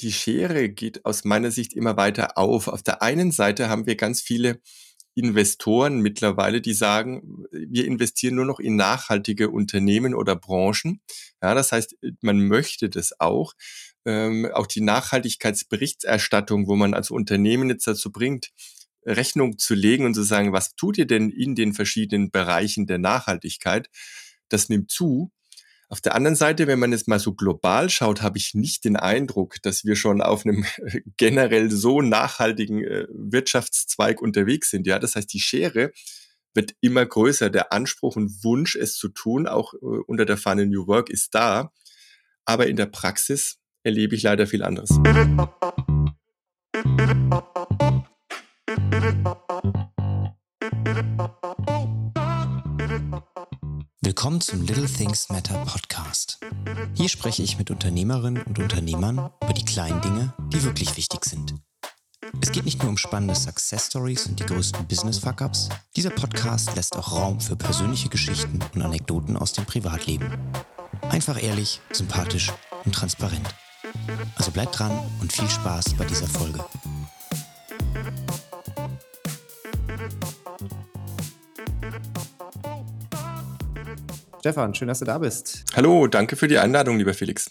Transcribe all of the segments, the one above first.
die Schere geht aus meiner Sicht immer weiter auf. Auf der einen Seite haben wir ganz viele Investoren mittlerweile, die sagen, wir investieren nur noch in nachhaltige Unternehmen oder Branchen. Ja, das heißt, man möchte das auch. Ähm, auch die Nachhaltigkeitsberichterstattung, wo man als Unternehmen jetzt dazu bringt, Rechnung zu legen und zu sagen, was tut ihr denn in den verschiedenen Bereichen der Nachhaltigkeit? Das nimmt zu. Auf der anderen Seite, wenn man jetzt mal so global schaut, habe ich nicht den Eindruck, dass wir schon auf einem generell so nachhaltigen äh, Wirtschaftszweig unterwegs sind. Ja, das heißt, die Schere wird immer größer. Der Anspruch und Wunsch, es zu tun, auch äh, unter der Fahne New Work, ist da. Aber in der Praxis erlebe ich leider viel anderes. Willkommen zum Little Things Matter Podcast. Hier spreche ich mit Unternehmerinnen und Unternehmern über die kleinen Dinge, die wirklich wichtig sind. Es geht nicht nur um spannende Success Stories und die größten Business Fuck-ups. Dieser Podcast lässt auch Raum für persönliche Geschichten und Anekdoten aus dem Privatleben. Einfach ehrlich, sympathisch und transparent. Also bleibt dran und viel Spaß bei dieser Folge. Stefan, schön, dass du da bist. Hallo, danke für die Einladung, lieber Felix.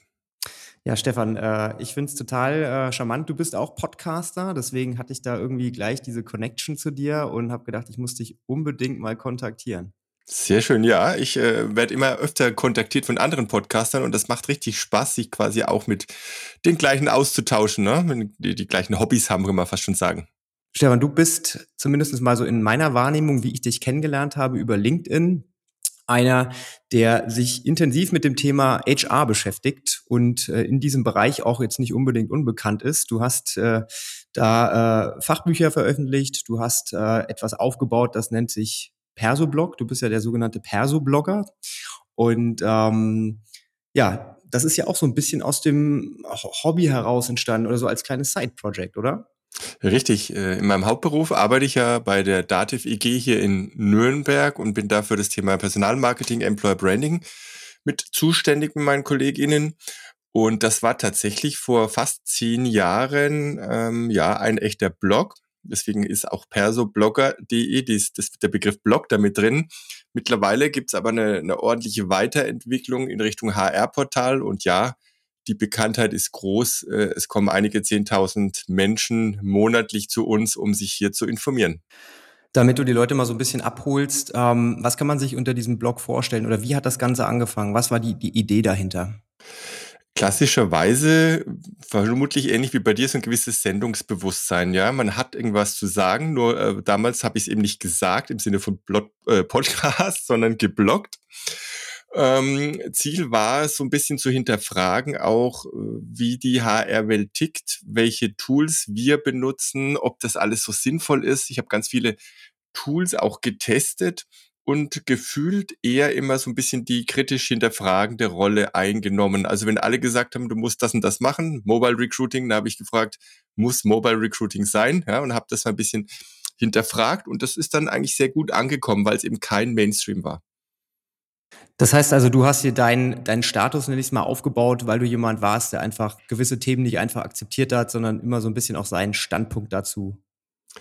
Ja, Stefan, äh, ich finde es total äh, charmant. Du bist auch Podcaster, deswegen hatte ich da irgendwie gleich diese Connection zu dir und habe gedacht, ich muss dich unbedingt mal kontaktieren. Sehr schön, ja. Ich äh, werde immer öfter kontaktiert von anderen Podcastern und das macht richtig Spaß, sich quasi auch mit den gleichen auszutauschen, ne? Die, die gleichen Hobbys haben, kann man fast schon sagen. Stefan, du bist zumindest mal so in meiner Wahrnehmung, wie ich dich kennengelernt habe, über LinkedIn einer, der sich intensiv mit dem Thema HR beschäftigt und äh, in diesem Bereich auch jetzt nicht unbedingt unbekannt ist. Du hast äh, da äh, Fachbücher veröffentlicht, du hast äh, etwas aufgebaut, das nennt sich Persoblog. Du bist ja der sogenannte Perso-Blogger. Und ähm, ja, das ist ja auch so ein bisschen aus dem Hobby heraus entstanden oder so als kleines Side-Project, oder? Richtig. Äh, in meinem Hauptberuf arbeite ich ja bei der Dativ EG hier in Nürnberg und bin dafür das Thema Personalmarketing, Employer Branding mit zuständig mit meinen KollegInnen. Und das war tatsächlich vor fast zehn Jahren ähm, ja ein echter Blog. Deswegen ist auch persoblogger.de das, das, der Begriff Blog damit drin. Mittlerweile gibt's aber eine, eine ordentliche Weiterentwicklung in Richtung HR-Portal und ja, die Bekanntheit ist groß. Äh, es kommen einige Zehntausend Menschen monatlich zu uns, um sich hier zu informieren. Damit du die Leute mal so ein bisschen abholst, ähm, was kann man sich unter diesem Blog vorstellen oder wie hat das Ganze angefangen? Was war die, die Idee dahinter? Klassischerweise vermutlich ähnlich wie bei dir so ein gewisses Sendungsbewusstsein. Ja, man hat irgendwas zu sagen. Nur äh, damals habe ich es eben nicht gesagt im Sinne von Blog, äh, Podcast, sondern geblockt. Ähm, Ziel war so ein bisschen zu hinterfragen, auch äh, wie die HR-Welt tickt, welche Tools wir benutzen, ob das alles so sinnvoll ist. Ich habe ganz viele Tools auch getestet und gefühlt eher immer so ein bisschen die kritisch hinterfragende Rolle eingenommen. Also wenn alle gesagt haben, du musst das und das machen, Mobile Recruiting, da habe ich gefragt, muss Mobile Recruiting sein? Ja, und habe das mal ein bisschen hinterfragt und das ist dann eigentlich sehr gut angekommen, weil es eben kein Mainstream war. Das heißt also, du hast hier deinen deinen Status, nenne ich es mal, aufgebaut, weil du jemand warst, der einfach gewisse Themen nicht einfach akzeptiert hat, sondern immer so ein bisschen auch seinen Standpunkt dazu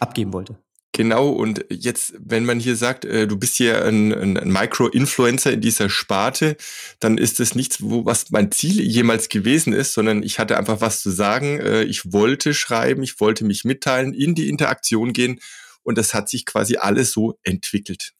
abgeben wollte. Genau, und jetzt, wenn man hier sagt, äh, du bist hier ein, ein, ein Micro-Influencer in dieser Sparte, dann ist es nichts, wo, was mein Ziel jemals gewesen ist, sondern ich hatte einfach was zu sagen. Äh, ich wollte schreiben, ich wollte mich mitteilen, in die Interaktion gehen und das hat sich quasi alles so entwickelt.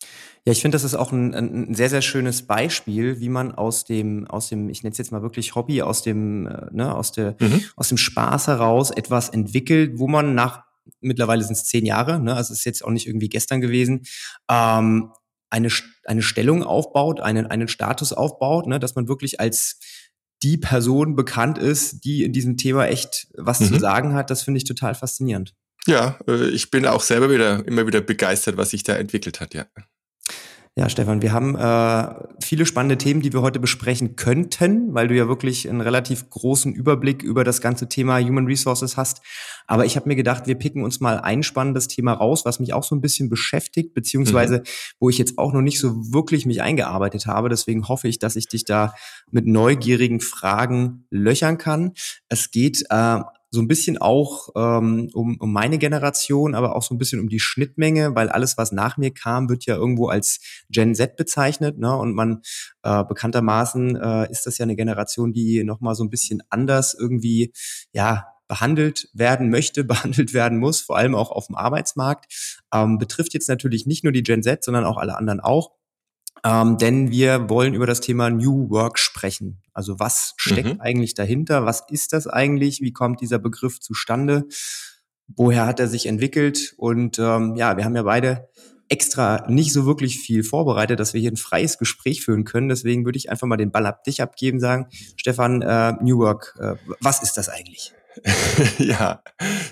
Ja, ich finde, das ist auch ein, ein sehr, sehr schönes Beispiel, wie man aus dem, aus dem, ich nenne es jetzt mal wirklich Hobby, aus dem, äh, ne, aus der, mhm. aus dem Spaß heraus etwas entwickelt, wo man nach, mittlerweile sind es zehn Jahre, ne, also es ist jetzt auch nicht irgendwie gestern gewesen, ähm, eine, eine Stellung aufbaut, einen, einen Status aufbaut, ne, dass man wirklich als die Person bekannt ist, die in diesem Thema echt was mhm. zu sagen hat, das finde ich total faszinierend. Ja, äh, ich bin auch selber wieder immer wieder begeistert, was sich da entwickelt hat, ja. Ja, Stefan, wir haben äh, viele spannende Themen, die wir heute besprechen könnten, weil du ja wirklich einen relativ großen Überblick über das ganze Thema Human Resources hast. Aber ich habe mir gedacht, wir picken uns mal ein spannendes Thema raus, was mich auch so ein bisschen beschäftigt, beziehungsweise mhm. wo ich jetzt auch noch nicht so wirklich mich eingearbeitet habe. Deswegen hoffe ich, dass ich dich da mit neugierigen Fragen löchern kann. Es geht äh, so ein bisschen auch ähm, um, um meine Generation, aber auch so ein bisschen um die Schnittmenge, weil alles, was nach mir kam, wird ja irgendwo als Gen Z bezeichnet. Ne? Und man äh, bekanntermaßen äh, ist das ja eine Generation, die nochmal so ein bisschen anders irgendwie, ja, behandelt werden möchte, behandelt werden muss, vor allem auch auf dem Arbeitsmarkt. Ähm, betrifft jetzt natürlich nicht nur die Gen Z, sondern auch alle anderen auch. Ähm, denn wir wollen über das Thema New Work sprechen. Also was steckt mhm. eigentlich dahinter? Was ist das eigentlich? Wie kommt dieser Begriff zustande? Woher hat er sich entwickelt? Und ähm, ja, wir haben ja beide extra nicht so wirklich viel vorbereitet, dass wir hier ein freies Gespräch führen können. Deswegen würde ich einfach mal den Ball ab dich abgeben, sagen, Stefan, äh, New Work, äh, was ist das eigentlich? ja,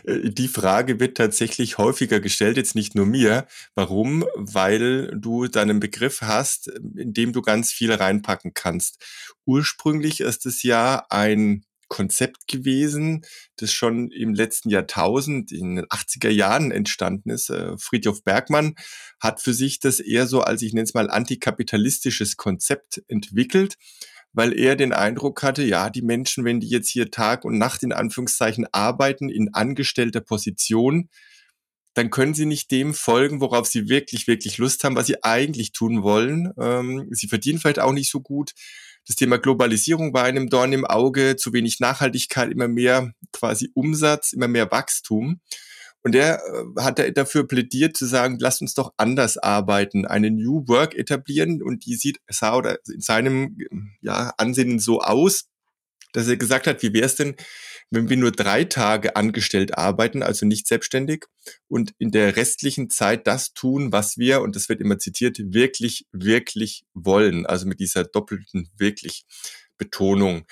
äh, die Frage wird tatsächlich häufiger gestellt, jetzt nicht nur mir. Warum? Weil du deinen Begriff hast, in dem du ganz viel reinpacken kannst. Ursprünglich ist es ja ein Konzept gewesen, das schon im letzten Jahrtausend, in den 80er Jahren entstanden ist. Äh, Friedhof Bergmann hat für sich das eher so als, ich nenne es mal, antikapitalistisches Konzept entwickelt weil er den Eindruck hatte, ja, die Menschen, wenn die jetzt hier Tag und Nacht in Anführungszeichen arbeiten, in angestellter Position, dann können sie nicht dem folgen, worauf sie wirklich, wirklich Lust haben, was sie eigentlich tun wollen. Ähm, sie verdienen vielleicht auch nicht so gut. Das Thema Globalisierung war einem Dorn im Auge, zu wenig Nachhaltigkeit, immer mehr quasi Umsatz, immer mehr Wachstum. Und er äh, hat dafür plädiert zu sagen, lasst uns doch anders arbeiten, eine New Work etablieren. Und die sieht, sah oder in seinem ja, Ansinnen so aus, dass er gesagt hat, wie wäre es denn, wenn wir nur drei Tage angestellt arbeiten, also nicht selbstständig, und in der restlichen Zeit das tun, was wir, und das wird immer zitiert, wirklich, wirklich wollen. Also mit dieser doppelten wirklich Betonung.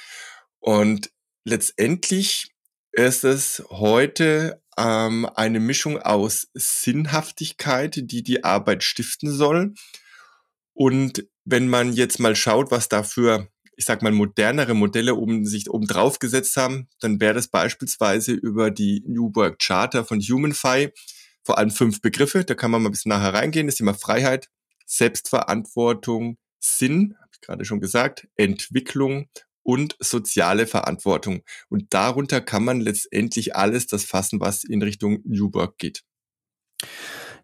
Und letztendlich ist es heute ähm, eine Mischung aus Sinnhaftigkeit, die die Arbeit stiften soll. Und wenn man jetzt mal schaut, was dafür, ich sag mal, modernere Modelle um sich oben drauf gesetzt haben, dann wäre das beispielsweise über die New Work Charter von HumanFi vor allem fünf Begriffe. Da kann man mal ein bisschen nachher reingehen. Das Thema Freiheit, Selbstverantwortung, Sinn, habe ich gerade schon gesagt, Entwicklung und soziale Verantwortung. Und darunter kann man letztendlich alles das fassen, was in Richtung New Work geht.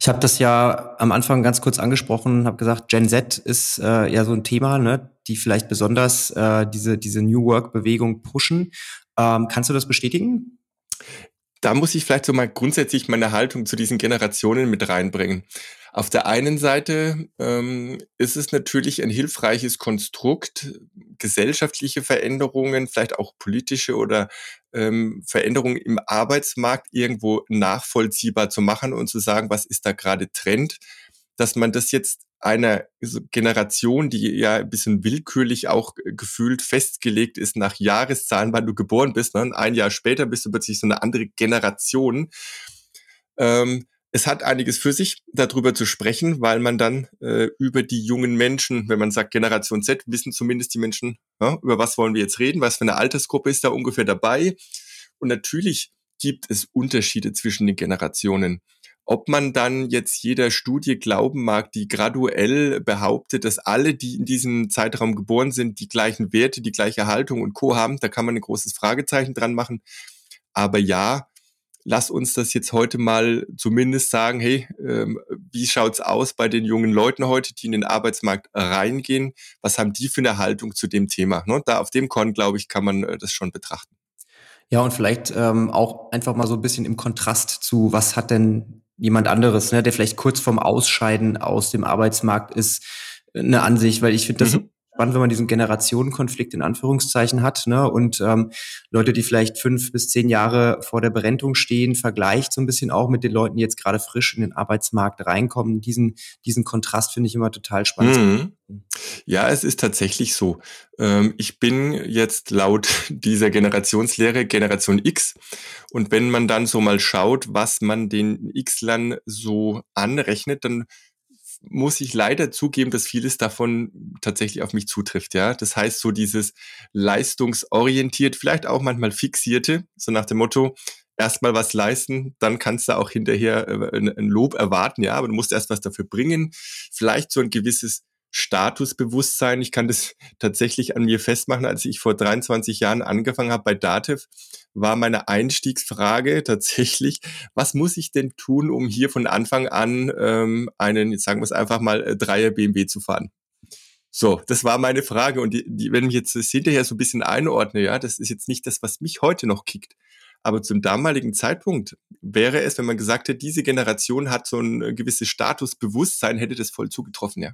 Ich habe das ja am Anfang ganz kurz angesprochen, habe gesagt, Gen Z ist äh, ja so ein Thema, ne, die vielleicht besonders äh, diese, diese New Work-Bewegung pushen. Ähm, kannst du das bestätigen? Da muss ich vielleicht so mal grundsätzlich meine Haltung zu diesen Generationen mit reinbringen. Auf der einen Seite ähm, ist es natürlich ein hilfreiches Konstrukt, gesellschaftliche Veränderungen, vielleicht auch politische oder ähm, Veränderungen im Arbeitsmarkt irgendwo nachvollziehbar zu machen und zu sagen, was ist da gerade Trend, dass man das jetzt einer Generation, die ja ein bisschen willkürlich auch gefühlt festgelegt ist nach Jahreszahlen, weil du geboren bist, ne? ein Jahr später bist du plötzlich so eine andere Generation. Ähm, es hat einiges für sich, darüber zu sprechen, weil man dann äh, über die jungen Menschen, wenn man sagt Generation Z, wissen zumindest die Menschen, ja, über was wollen wir jetzt reden, was für eine Altersgruppe ist da ungefähr dabei. Und natürlich gibt es Unterschiede zwischen den Generationen. Ob man dann jetzt jeder Studie glauben mag, die graduell behauptet, dass alle, die in diesem Zeitraum geboren sind, die gleichen Werte, die gleiche Haltung und Co. haben, da kann man ein großes Fragezeichen dran machen. Aber ja, lass uns das jetzt heute mal zumindest sagen, hey, ähm, wie schaut's aus bei den jungen Leuten heute, die in den Arbeitsmarkt reingehen? Was haben die für eine Haltung zu dem Thema? Ne? Da auf dem Korn, glaube ich, kann man äh, das schon betrachten. Ja, und vielleicht ähm, auch einfach mal so ein bisschen im Kontrast zu, was hat denn jemand anderes, ne, der vielleicht kurz vorm Ausscheiden aus dem Arbeitsmarkt ist, eine Ansicht, weil ich finde das mhm spannend, wenn man diesen Generationenkonflikt in Anführungszeichen hat ne? und ähm, Leute, die vielleicht fünf bis zehn Jahre vor der Berentung stehen, vergleicht so ein bisschen auch mit den Leuten, die jetzt gerade frisch in den Arbeitsmarkt reinkommen. Diesen, diesen Kontrast finde ich immer total spannend. Mhm. Ja, es ist tatsächlich so. Ähm, ich bin jetzt laut dieser Generationslehre Generation X und wenn man dann so mal schaut, was man den X-Lern so anrechnet, dann muss ich leider zugeben, dass vieles davon tatsächlich auf mich zutrifft, ja. Das heißt, so dieses leistungsorientiert, vielleicht auch manchmal fixierte, so nach dem Motto, erstmal was leisten, dann kannst du auch hinterher äh, ein Lob erwarten, ja, aber du musst erst was dafür bringen. Vielleicht so ein gewisses Statusbewusstsein. Ich kann das tatsächlich an mir festmachen. Als ich vor 23 Jahren angefangen habe bei Dativ, war meine Einstiegsfrage tatsächlich, was muss ich denn tun, um hier von Anfang an ähm, einen, jetzt sagen wir es einfach mal, äh, Dreier BMW zu fahren? So, das war meine Frage. Und die, die, wenn ich jetzt das hinterher so ein bisschen einordne, ja, das ist jetzt nicht das, was mich heute noch kickt. Aber zum damaligen Zeitpunkt wäre es, wenn man gesagt hätte, diese Generation hat so ein gewisses Statusbewusstsein, hätte das voll zugetroffen, ja.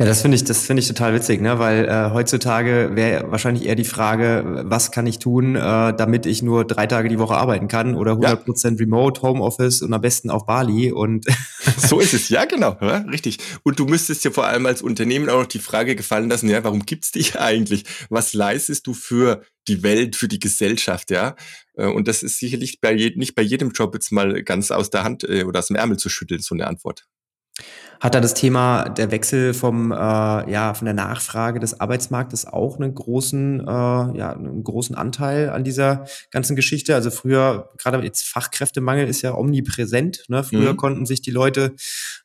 Ja, das finde ich, das finde ich total witzig, ne? Weil äh, heutzutage wäre wahrscheinlich eher die Frage, was kann ich tun, äh, damit ich nur drei Tage die Woche arbeiten kann oder 100 Prozent ja. Remote, Homeoffice und am besten auf Bali und so ist es, ja genau, ja, richtig. Und du müsstest dir vor allem als Unternehmen auch noch die Frage gefallen lassen, ja, warum gibt's dich eigentlich? Was leistest du für die Welt, für die Gesellschaft, ja? Äh, und das ist sicherlich bei je, nicht bei jedem Job jetzt mal ganz aus der Hand äh, oder aus dem Ärmel zu schütteln, so eine Antwort hat da das Thema der Wechsel vom, äh, ja, von der Nachfrage des Arbeitsmarktes auch einen großen, äh, ja, einen großen Anteil an dieser ganzen Geschichte. Also früher, gerade jetzt Fachkräftemangel ist ja omnipräsent. Ne? Früher mhm. konnten sich die Leute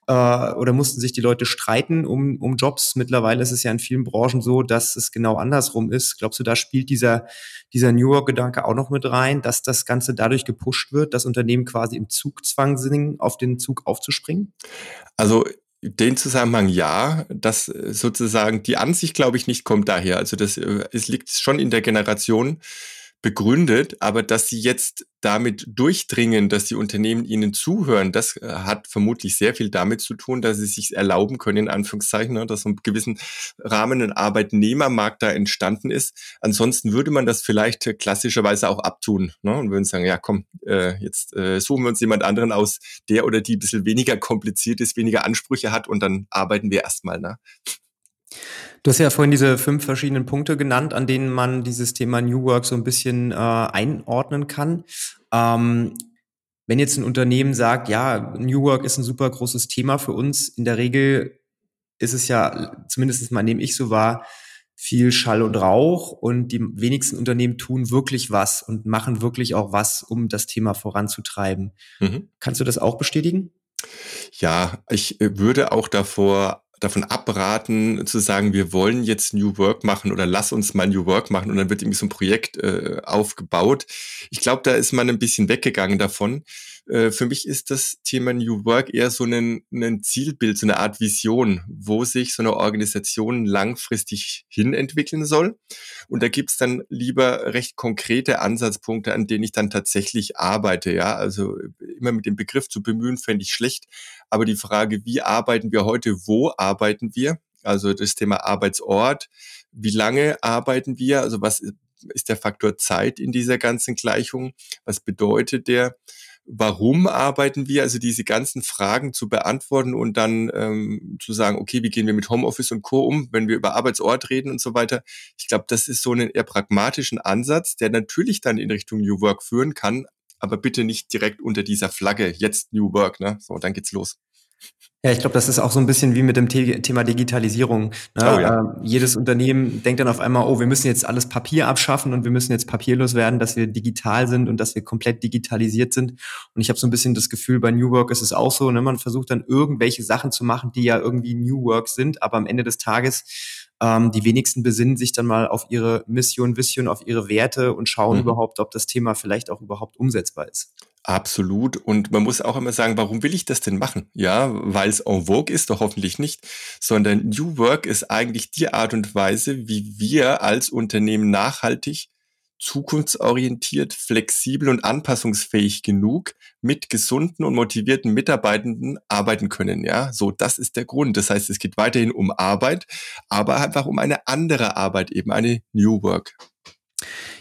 äh, oder mussten sich die Leute streiten um, um Jobs. Mittlerweile ist es ja in vielen Branchen so, dass es genau andersrum ist. Glaubst du, da spielt dieser, dieser New York-Gedanke auch noch mit rein, dass das Ganze dadurch gepusht wird, dass Unternehmen quasi im Zugzwang sind, auf den Zug aufzuspringen? Also den Zusammenhang ja, dass sozusagen die Ansicht, glaube ich, nicht kommt daher. Also das äh, es liegt schon in der Generation begründet, aber dass sie jetzt damit durchdringen, dass die Unternehmen ihnen zuhören, das äh, hat vermutlich sehr viel damit zu tun, dass sie sich erlauben können, in Anführungszeichen, ne, dass so ein gewissen Rahmen ein Arbeitnehmermarkt da entstanden ist. Ansonsten würde man das vielleicht äh, klassischerweise auch abtun ne, und würden sagen, ja komm, äh, jetzt suchen wir uns jemand anderen aus, der oder die ein bisschen weniger kompliziert ist, weniger Ansprüche hat und dann arbeiten wir erstmal. Ne? Du hast ja vorhin diese fünf verschiedenen Punkte genannt, an denen man dieses Thema New Work so ein bisschen äh, einordnen kann. Ähm, wenn jetzt ein Unternehmen sagt, ja, New Work ist ein super großes Thema für uns, in der Regel ist es ja, zumindest mal nehme ich so wahr, viel Schall und Rauch und die wenigsten Unternehmen tun wirklich was und machen wirklich auch was, um das Thema voranzutreiben. Mhm. Kannst du das auch bestätigen? Ja, ich äh, würde auch davor davon abraten, zu sagen, wir wollen jetzt New Work machen oder lass uns mal New Work machen und dann wird irgendwie so ein Projekt äh, aufgebaut. Ich glaube, da ist man ein bisschen weggegangen davon. Äh, für mich ist das Thema New Work eher so ein, ein Zielbild, so eine Art Vision, wo sich so eine Organisation langfristig hin entwickeln soll. Und da gibt's dann lieber recht konkrete Ansatzpunkte, an denen ich dann tatsächlich arbeite. Ja, also immer mit dem Begriff zu bemühen, fände ich schlecht. Aber die Frage, wie arbeiten wir heute, wo arbeiten wir? Also das Thema Arbeitsort, wie lange arbeiten wir? Also was ist der Faktor Zeit in dieser ganzen Gleichung? Was bedeutet der? Warum arbeiten wir, also diese ganzen Fragen zu beantworten und dann ähm, zu sagen, okay, wie gehen wir mit Homeoffice und Co. um, wenn wir über Arbeitsort reden und so weiter. Ich glaube, das ist so einen eher pragmatischen Ansatz, der natürlich dann in Richtung New Work führen kann, aber bitte nicht direkt unter dieser Flagge, jetzt New Work, ne? So, dann geht's los. Ja, ich glaube, das ist auch so ein bisschen wie mit dem The Thema Digitalisierung. Ne? Oh, ja. äh, jedes Unternehmen denkt dann auf einmal, oh, wir müssen jetzt alles Papier abschaffen und wir müssen jetzt papierlos werden, dass wir digital sind und dass wir komplett digitalisiert sind. Und ich habe so ein bisschen das Gefühl, bei New Work ist es auch so, ne? man versucht dann irgendwelche Sachen zu machen, die ja irgendwie New Work sind, aber am Ende des Tages ähm, die wenigsten besinnen sich dann mal auf ihre Mission, Vision, auf ihre Werte und schauen mhm. überhaupt, ob das Thema vielleicht auch überhaupt umsetzbar ist. Absolut. Und man muss auch immer sagen, warum will ich das denn machen? Ja, weil es en vogue ist, doch hoffentlich nicht, sondern New Work ist eigentlich die Art und Weise, wie wir als Unternehmen nachhaltig, zukunftsorientiert, flexibel und anpassungsfähig genug mit gesunden und motivierten Mitarbeitenden arbeiten können. Ja, so, das ist der Grund. Das heißt, es geht weiterhin um Arbeit, aber einfach um eine andere Arbeit, eben eine New Work.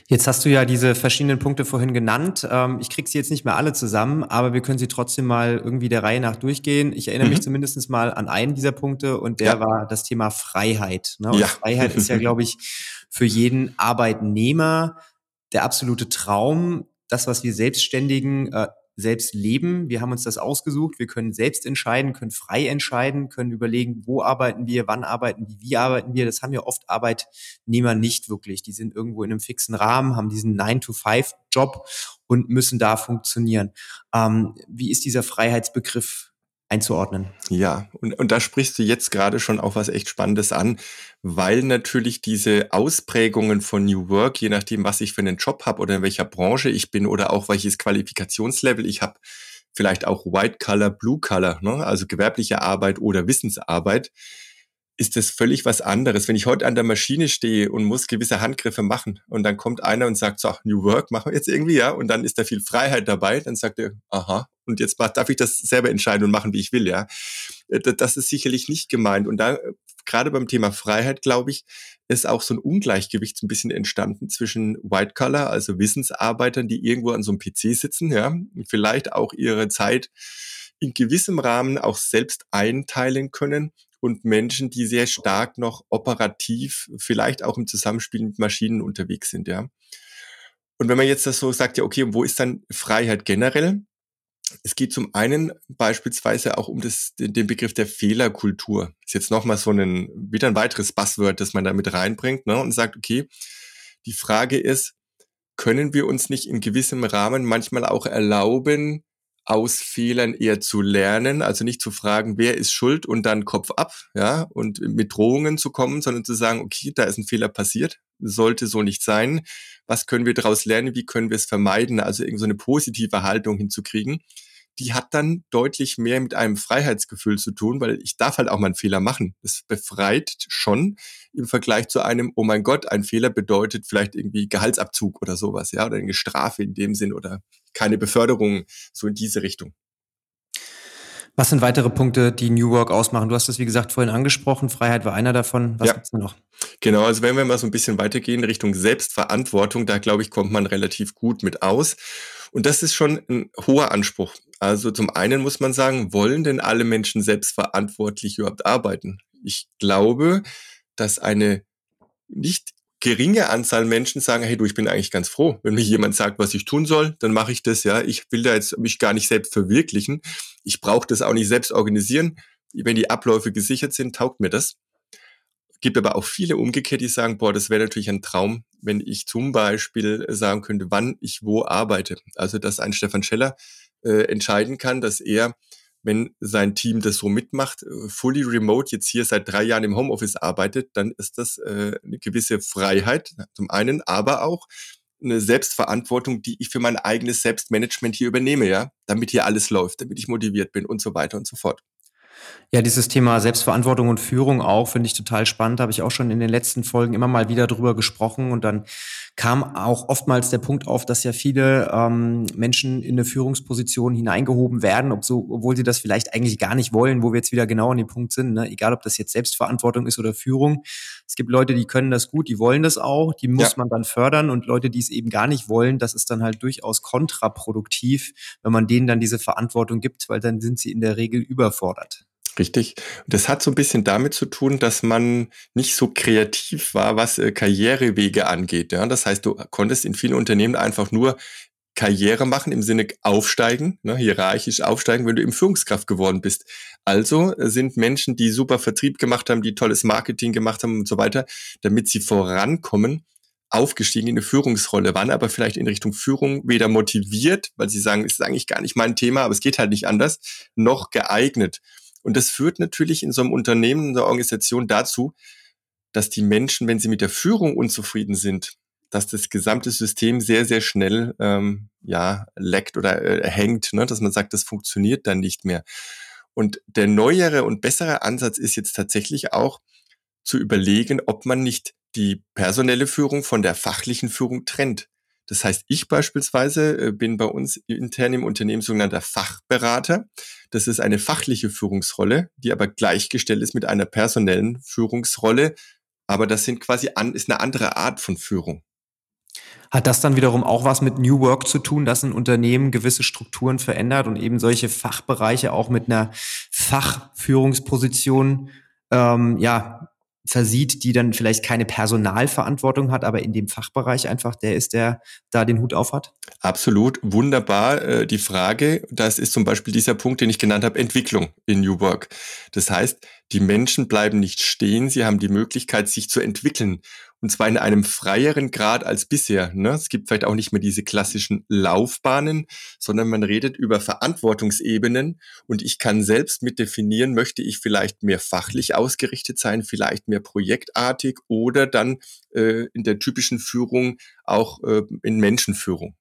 Jetzt hast du ja diese verschiedenen Punkte vorhin genannt. Ähm, ich krieg sie jetzt nicht mehr alle zusammen, aber wir können sie trotzdem mal irgendwie der Reihe nach durchgehen. Ich erinnere mhm. mich zumindest mal an einen dieser Punkte und der ja. war das Thema Freiheit. Ne? Und ja. Freiheit ist ja, glaube ich, für jeden Arbeitnehmer der absolute Traum. Das, was wir Selbstständigen äh, selbst leben. Wir haben uns das ausgesucht. Wir können selbst entscheiden, können frei entscheiden, können überlegen, wo arbeiten wir, wann arbeiten wir, wie arbeiten wir. Das haben ja oft Arbeitnehmer nicht wirklich. Die sind irgendwo in einem fixen Rahmen, haben diesen 9-to-5-Job und müssen da funktionieren. Ähm, wie ist dieser Freiheitsbegriff einzuordnen. Ja, und, und da sprichst du jetzt gerade schon auch was echt Spannendes an, weil natürlich diese Ausprägungen von New Work, je nachdem, was ich für einen Job habe oder in welcher Branche ich bin oder auch welches Qualifikationslevel ich habe, vielleicht auch White Color, Blue Color, ne? also gewerbliche Arbeit oder Wissensarbeit, ist das völlig was anderes. Wenn ich heute an der Maschine stehe und muss gewisse Handgriffe machen und dann kommt einer und sagt, so, New Work machen wir jetzt irgendwie, ja, und dann ist da viel Freiheit dabei, dann sagt er, aha, und jetzt darf ich das selber entscheiden und machen, wie ich will, ja. Äh, das ist sicherlich nicht gemeint. Und da, gerade beim Thema Freiheit, glaube ich, ist auch so ein Ungleichgewicht ein bisschen entstanden zwischen White Collar, also Wissensarbeitern, die irgendwo an so einem PC sitzen, ja, vielleicht auch ihre Zeit in gewissem Rahmen auch selbst einteilen können und Menschen, die sehr stark noch operativ, vielleicht auch im Zusammenspiel mit Maschinen unterwegs sind, ja. Und wenn man jetzt das so sagt, ja, okay, wo ist dann Freiheit generell? Es geht zum einen beispielsweise auch um das, den Begriff der Fehlerkultur. ist jetzt nochmal so ein, wieder ein weiteres Buzzword, das man da mit reinbringt, ne, und sagt, okay, die Frage ist, können wir uns nicht in gewissem Rahmen manchmal auch erlauben, aus Fehlern eher zu lernen, also nicht zu fragen, wer ist schuld und dann Kopf ab, ja, und mit Drohungen zu kommen, sondern zu sagen, okay, da ist ein Fehler passiert, sollte so nicht sein. Was können wir daraus lernen? Wie können wir es vermeiden? Also irgend so eine positive Haltung hinzukriegen. Die hat dann deutlich mehr mit einem Freiheitsgefühl zu tun, weil ich darf halt auch mal einen Fehler machen. Das befreit schon im Vergleich zu einem, oh mein Gott, ein Fehler bedeutet vielleicht irgendwie Gehaltsabzug oder sowas, ja, oder eine Strafe in dem Sinn oder keine Beförderung so in diese Richtung. Was sind weitere Punkte, die New Work ausmachen? Du hast es, wie gesagt, vorhin angesprochen. Freiheit war einer davon. Was ja. gibt's denn noch? Genau, also wenn wir mal so ein bisschen weitergehen Richtung Selbstverantwortung, da glaube ich, kommt man relativ gut mit aus. Und das ist schon ein hoher Anspruch. Also zum einen muss man sagen, wollen denn alle Menschen selbstverantwortlich überhaupt arbeiten? Ich glaube, dass eine nicht geringe Anzahl Menschen sagen, hey du, ich bin eigentlich ganz froh, wenn mir jemand sagt, was ich tun soll, dann mache ich das, ja. Ich will da jetzt mich gar nicht selbst verwirklichen. Ich brauche das auch nicht selbst organisieren. Wenn die Abläufe gesichert sind, taugt mir das. Gibt aber auch viele umgekehrt, die sagen, boah, das wäre natürlich ein Traum, wenn ich zum Beispiel sagen könnte, wann ich wo arbeite. Also, dass ein Stefan Scheller äh, entscheiden kann, dass er wenn sein Team das so mitmacht, äh, fully remote jetzt hier seit drei Jahren im Homeoffice arbeitet, dann ist das äh, eine gewisse Freiheit zum einen, aber auch eine Selbstverantwortung, die ich für mein eigenes Selbstmanagement hier übernehme, ja, damit hier alles läuft, damit ich motiviert bin und so weiter und so fort. Ja, dieses Thema Selbstverantwortung und Führung auch finde ich total spannend. Habe ich auch schon in den letzten Folgen immer mal wieder drüber gesprochen. Und dann kam auch oftmals der Punkt auf, dass ja viele ähm, Menschen in eine Führungsposition hineingehoben werden, obwohl sie das vielleicht eigentlich gar nicht wollen, wo wir jetzt wieder genau an dem Punkt sind. Ne? Egal, ob das jetzt Selbstverantwortung ist oder Führung. Es gibt Leute, die können das gut, die wollen das auch, die muss ja. man dann fördern. Und Leute, die es eben gar nicht wollen, das ist dann halt durchaus kontraproduktiv, wenn man denen dann diese Verantwortung gibt, weil dann sind sie in der Regel überfordert. Richtig. Das hat so ein bisschen damit zu tun, dass man nicht so kreativ war, was äh, Karrierewege angeht. Ja? Das heißt, du konntest in vielen Unternehmen einfach nur Karriere machen im Sinne aufsteigen, ne, hierarchisch aufsteigen, wenn du im Führungskraft geworden bist. Also äh, sind Menschen, die super Vertrieb gemacht haben, die tolles Marketing gemacht haben und so weiter, damit sie vorankommen, aufgestiegen in eine Führungsrolle, waren aber vielleicht in Richtung Führung weder motiviert, weil sie sagen, es ist eigentlich gar nicht mein Thema, aber es geht halt nicht anders, noch geeignet. Und das führt natürlich in so einem Unternehmen, in der Organisation dazu, dass die Menschen, wenn sie mit der Führung unzufrieden sind, dass das gesamte System sehr, sehr schnell ähm, ja leckt oder äh, hängt, ne? dass man sagt, das funktioniert dann nicht mehr. Und der neuere und bessere Ansatz ist jetzt tatsächlich auch zu überlegen, ob man nicht die personelle Führung von der fachlichen Führung trennt. Das heißt, ich beispielsweise äh, bin bei uns intern im Unternehmen sogenannter Fachberater. Das ist eine fachliche Führungsrolle, die aber gleichgestellt ist mit einer personellen Führungsrolle. Aber das sind quasi an, ist eine andere Art von Führung. Hat das dann wiederum auch was mit New Work zu tun, dass ein Unternehmen gewisse Strukturen verändert und eben solche Fachbereiche auch mit einer Fachführungsposition ähm, ja versieht, die dann vielleicht keine Personalverantwortung hat, aber in dem Fachbereich einfach der ist, der da den Hut auf hat? Absolut, wunderbar. Äh, die Frage, das ist zum Beispiel dieser Punkt, den ich genannt habe, Entwicklung in New Work. Das heißt, Die Menschen bleiben nicht stehen, sie haben die Möglichkeit, sich zu entwickeln. Und zwar in einem freieren Grad als bisher. Ne? Es gibt vielleicht auch nicht mehr diese klassischen Laufbahnen, sondern man redet über Verantwortungsebenen. Und ich kann selbst mit definieren, möchte ich vielleicht mehr fachlich ausgerichtet sein, vielleicht mehr projektartig oder dann äh, in der typischen Führung auch äh, in Menschenführung.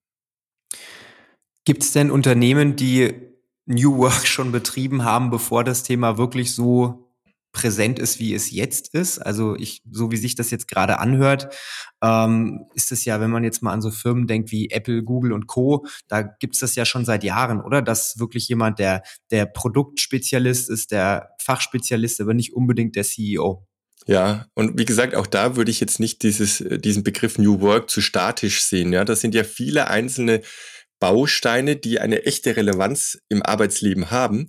Gibt es denn Unternehmen, die New Work schon betrieben haben, bevor das Thema wirklich so präsent ist, wie es jetzt ist. Also ich, so wie sich das jetzt gerade anhört, ähm, ist es ja, wenn man jetzt mal an so Firmen denkt wie Apple, Google und Co., da gibt's das ja schon seit Jahren, oder? Dass wirklich jemand, der der Produktspezialist ist, der Fachspezialist, aber nicht unbedingt der CEO. Ja, und wie gesagt, auch da würde ich jetzt nicht dieses, diesen Begriff New Work zu statisch sehen. Ja, das sind ja viele einzelne Bausteine, die eine echte Relevanz im Arbeitsleben haben.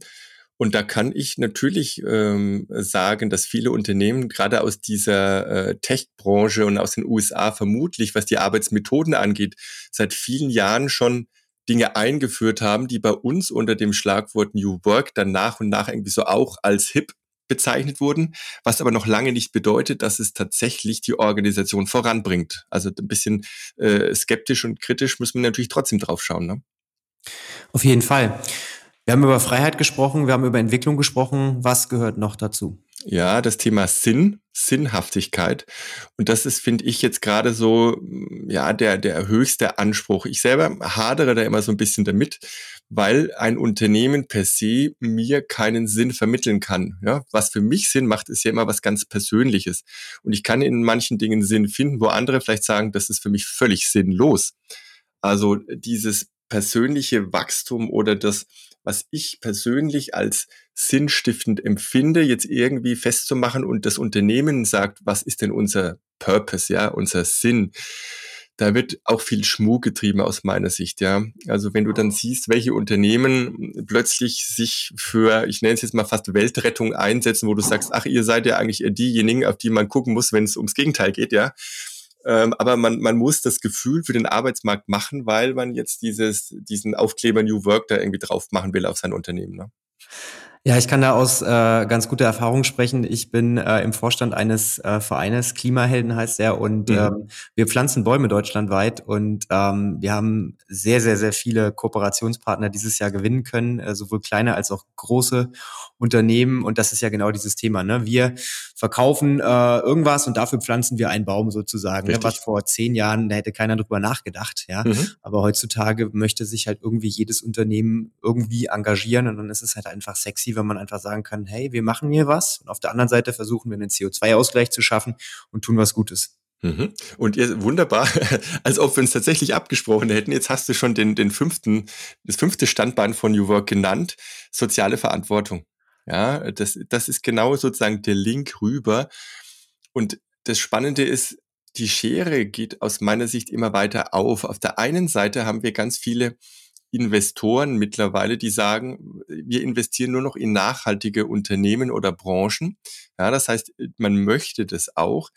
Und da kann ich natürlich ähm, sagen, dass viele Unternehmen gerade aus dieser äh, Tech-Branche und aus den USA vermutlich, was die Arbeitsmethoden angeht, seit vielen Jahren schon Dinge eingeführt haben, die bei uns unter dem Schlagwort New Work dann nach und nach irgendwie so auch als hip bezeichnet wurden, was aber noch lange nicht bedeutet, dass es tatsächlich die Organisation voranbringt. Also ein bisschen äh, skeptisch und kritisch müssen wir natürlich trotzdem drauf schauen. Ne? Auf jeden Fall. Wir haben über Freiheit gesprochen, wir haben über Entwicklung gesprochen. Was gehört noch dazu? Ja, das Thema Sinn, Sinnhaftigkeit. Und das ist, finde ich, jetzt gerade so, ja, der, der höchste Anspruch. Ich selber hadere da immer so ein bisschen damit, weil ein Unternehmen per se mir keinen Sinn vermitteln kann. Ja, was für mich Sinn macht, ist ja immer was ganz Persönliches. Und ich kann in manchen Dingen Sinn finden, wo andere vielleicht sagen, das ist für mich völlig sinnlos. Also dieses persönliche Wachstum oder das, was ich persönlich als sinnstiftend empfinde, jetzt irgendwie festzumachen und das Unternehmen sagt, was ist denn unser Purpose, ja, unser Sinn? Da wird auch viel Schmuck getrieben aus meiner Sicht, ja. Also wenn du dann siehst, welche Unternehmen plötzlich sich für, ich nenne es jetzt mal fast Weltrettung einsetzen, wo du sagst, ach, ihr seid ja eigentlich diejenigen, auf die man gucken muss, wenn es ums Gegenteil geht, ja ähm, aber man, man muss das Gefühl für den Arbeitsmarkt machen, weil man jetzt dieses, diesen Aufkleber New Work da irgendwie drauf machen will auf sein Unternehmen. Ne? Ja, ich kann da aus äh, ganz guter Erfahrung sprechen. Ich bin äh, im Vorstand eines äh, Vereines, Klimahelden heißt der, und mhm. ähm, wir pflanzen Bäume deutschlandweit und ähm, wir haben sehr, sehr, sehr viele Kooperationspartner dieses Jahr gewinnen können, äh, sowohl kleine als auch große Unternehmen. Und das ist ja genau dieses Thema. Ne? Wir verkaufen äh, irgendwas und dafür pflanzen wir einen Baum sozusagen. Ne? Was vor zehn Jahren, da hätte keiner drüber nachgedacht. Ja, mhm. aber heutzutage möchte sich halt irgendwie jedes Unternehmen irgendwie engagieren und dann ist es halt einfach sexy wenn man einfach sagen kann, hey, wir machen hier was. Und auf der anderen Seite versuchen wir einen CO2-Ausgleich zu schaffen und tun was Gutes. Mhm. Und ihr, wunderbar, als ob wir uns tatsächlich abgesprochen hätten. Jetzt hast du schon den, den fünften, das fünfte Standbein von New Work genannt, soziale Verantwortung. Ja, das, das ist genau sozusagen der Link rüber. Und das Spannende ist, die Schere geht aus meiner Sicht immer weiter auf. Auf der einen Seite haben wir ganz viele Investoren mittlerweile, die sagen, wir investieren nur noch in nachhaltige Unternehmen oder Branchen. Ja, das heißt, man möchte das auch.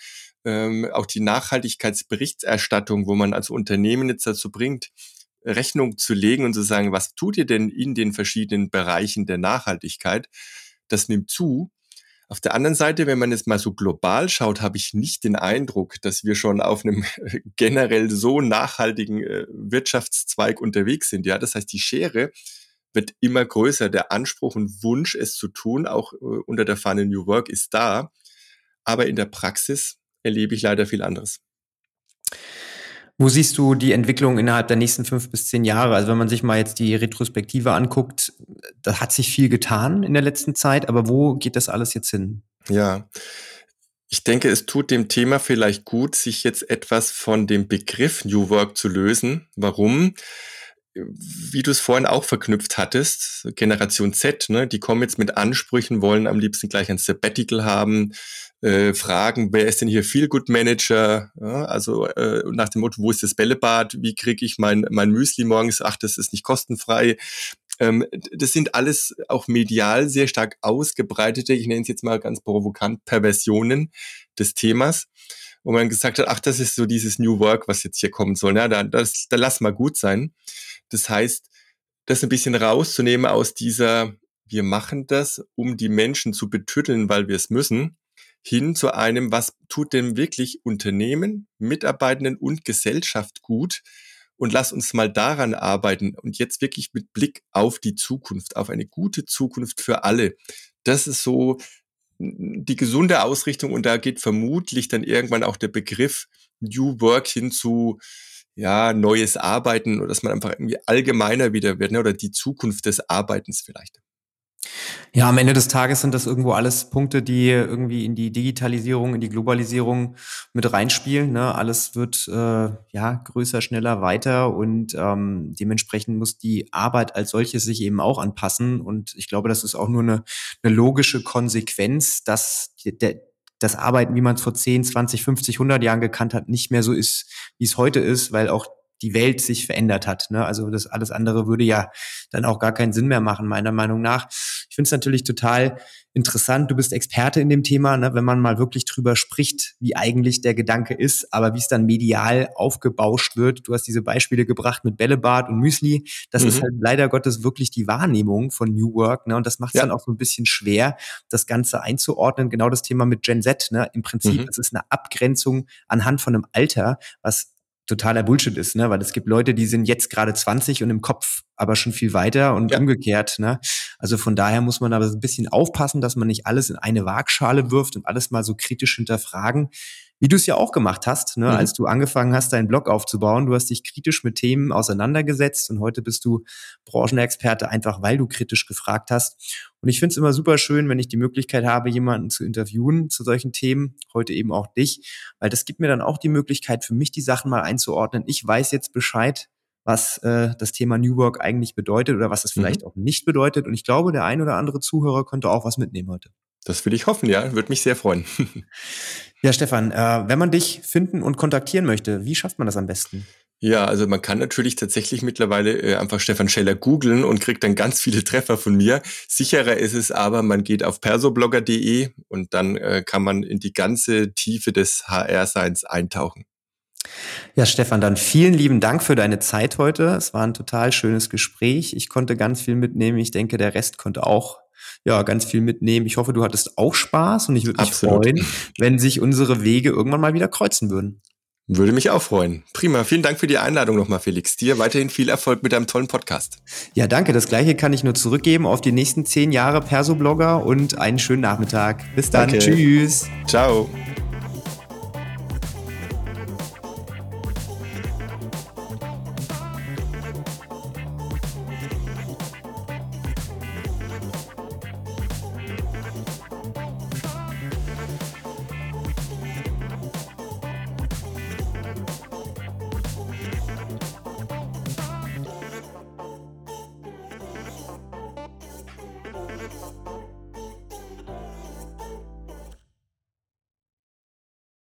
Ähm, auch die Nachhaltigkeitsberichterstattung, wo man als Unternehmen jetzt dazu bringt, Rechnung zu legen und zu sagen, was tut ihr denn in den verschiedenen Bereichen der Nachhaltigkeit? Das nimmt zu. Auf der anderen Seite, wenn man jetzt mal so global schaut, habe ich nicht den Eindruck, dass wir schon auf einem generell so nachhaltigen äh, Wirtschaftszweig unterwegs sind. Ja, das heißt, die Schere wird immer größer. Der Anspruch und Wunsch, es zu tun, auch äh, unter der Fahne New Work, ist da. Aber in der Praxis erlebe ich leider viel anderes. Wo siehst du die Entwicklung innerhalb der nächsten fünf bis zehn Jahre? Also wenn man sich mal jetzt die Retrospektive anguckt, da hat sich viel getan in der letzten Zeit, aber wo geht das alles jetzt hin? Ja. Ich denke, es tut dem Thema vielleicht gut, sich jetzt etwas von dem Begriff New Work zu lösen. Warum? Wie du es vorhin auch verknüpft hattest, Generation Z, ne, die kommen jetzt mit Ansprüchen, wollen am liebsten gleich ein Sabbatical haben, äh, fragen, wer ist denn hier Feel Good Manager? Ja, also äh, nach dem Motto, wo ist das Bällebad? Wie kriege ich mein, mein Müsli morgens? Ach, das ist nicht kostenfrei. Ähm, das sind alles auch medial sehr stark ausgebreitete, ich nenne es jetzt mal ganz provokant, Perversionen des Themas wo man gesagt hat, ach, das ist so dieses New Work, was jetzt hier kommen soll. Ja, da, das, da lass mal gut sein. Das heißt, das ein bisschen rauszunehmen aus dieser wir machen das, um die Menschen zu betütteln, weil wir es müssen, hin zu einem, was tut denn wirklich Unternehmen, Mitarbeitenden und Gesellschaft gut? Und lass uns mal daran arbeiten und jetzt wirklich mit Blick auf die Zukunft, auf eine gute Zukunft für alle. Das ist so die gesunde Ausrichtung und da geht vermutlich dann irgendwann auch der Begriff New Work hin zu ja, neues Arbeiten oder dass man einfach irgendwie allgemeiner wieder wird, ne? oder die Zukunft des Arbeitens vielleicht. Ja, am Ende des Tages sind das irgendwo alles Punkte, die irgendwie in die Digitalisierung, in die Globalisierung mit reinspielen. Ne? Alles wird äh, ja größer, schneller, weiter und ähm, dementsprechend muss die Arbeit als solches sich eben auch anpassen. Und ich glaube, das ist auch nur eine, eine logische Konsequenz, dass der, das Arbeiten, wie man es vor 10, 20, 50, 100 Jahren gekannt hat, nicht mehr so ist, wie es heute ist, weil auch die Welt sich verändert hat. Ne? Also das alles andere würde ja dann auch gar keinen Sinn mehr machen, meiner Meinung nach. Ich finde es natürlich total interessant. Du bist Experte in dem Thema, ne? wenn man mal wirklich drüber spricht, wie eigentlich der Gedanke ist, aber wie es dann medial aufgebauscht wird. Du hast diese Beispiele gebracht mit Bällebad und Müsli. Das mhm. ist halt leider Gottes wirklich die Wahrnehmung von New Work. Ne? Und das macht es ja. dann auch so ein bisschen schwer, das Ganze einzuordnen. Genau das Thema mit Gen Z. Ne? Im Prinzip mhm. es ist eine Abgrenzung anhand von einem Alter, was totaler Bullshit ist, ne? Weil es gibt Leute, die sind jetzt gerade 20 und im Kopf aber schon viel weiter und ja. umgekehrt, ne? Also von daher muss man aber ein bisschen aufpassen, dass man nicht alles in eine Waagschale wirft und alles mal so kritisch hinterfragen wie du es ja auch gemacht hast, ne, mhm. als du angefangen hast, deinen Blog aufzubauen. Du hast dich kritisch mit Themen auseinandergesetzt und heute bist du Branchenexperte, einfach weil du kritisch gefragt hast. Und ich finde es immer super schön, wenn ich die Möglichkeit habe, jemanden zu interviewen zu solchen Themen, heute eben auch dich, weil das gibt mir dann auch die Möglichkeit, für mich die Sachen mal einzuordnen. Ich weiß jetzt Bescheid, was äh, das Thema New Work eigentlich bedeutet oder was es vielleicht mhm. auch nicht bedeutet. Und ich glaube, der ein oder andere Zuhörer könnte auch was mitnehmen heute. Das will ich hoffen, ja. Würde mich sehr freuen. ja, Stefan, äh, wenn man dich finden und kontaktieren möchte, wie schafft man das am besten? Ja, also man kann natürlich tatsächlich mittlerweile äh, einfach Stefan Scheller googeln und kriegt dann ganz viele Treffer von mir. Sicherer ist es aber, man geht auf persoblogger.de und dann äh, kann man in die ganze Tiefe des HR-Seins eintauchen. Ja, Stefan, dann vielen lieben Dank für deine Zeit heute. Es war ein total schönes Gespräch. Ich konnte ganz viel mitnehmen. Ich denke, der Rest konnte auch ja, ganz viel mitnehmen. Ich hoffe, du hattest auch Spaß und ich würde mich Absolut. freuen, wenn sich unsere Wege irgendwann mal wieder kreuzen würden. Würde mich auch freuen. Prima. Vielen Dank für die Einladung nochmal, Felix. Dir weiterhin viel Erfolg mit deinem tollen Podcast. Ja, danke. Das gleiche kann ich nur zurückgeben auf die nächsten zehn Jahre Perso-Blogger und einen schönen Nachmittag. Bis dann. Danke. Tschüss. Ciao.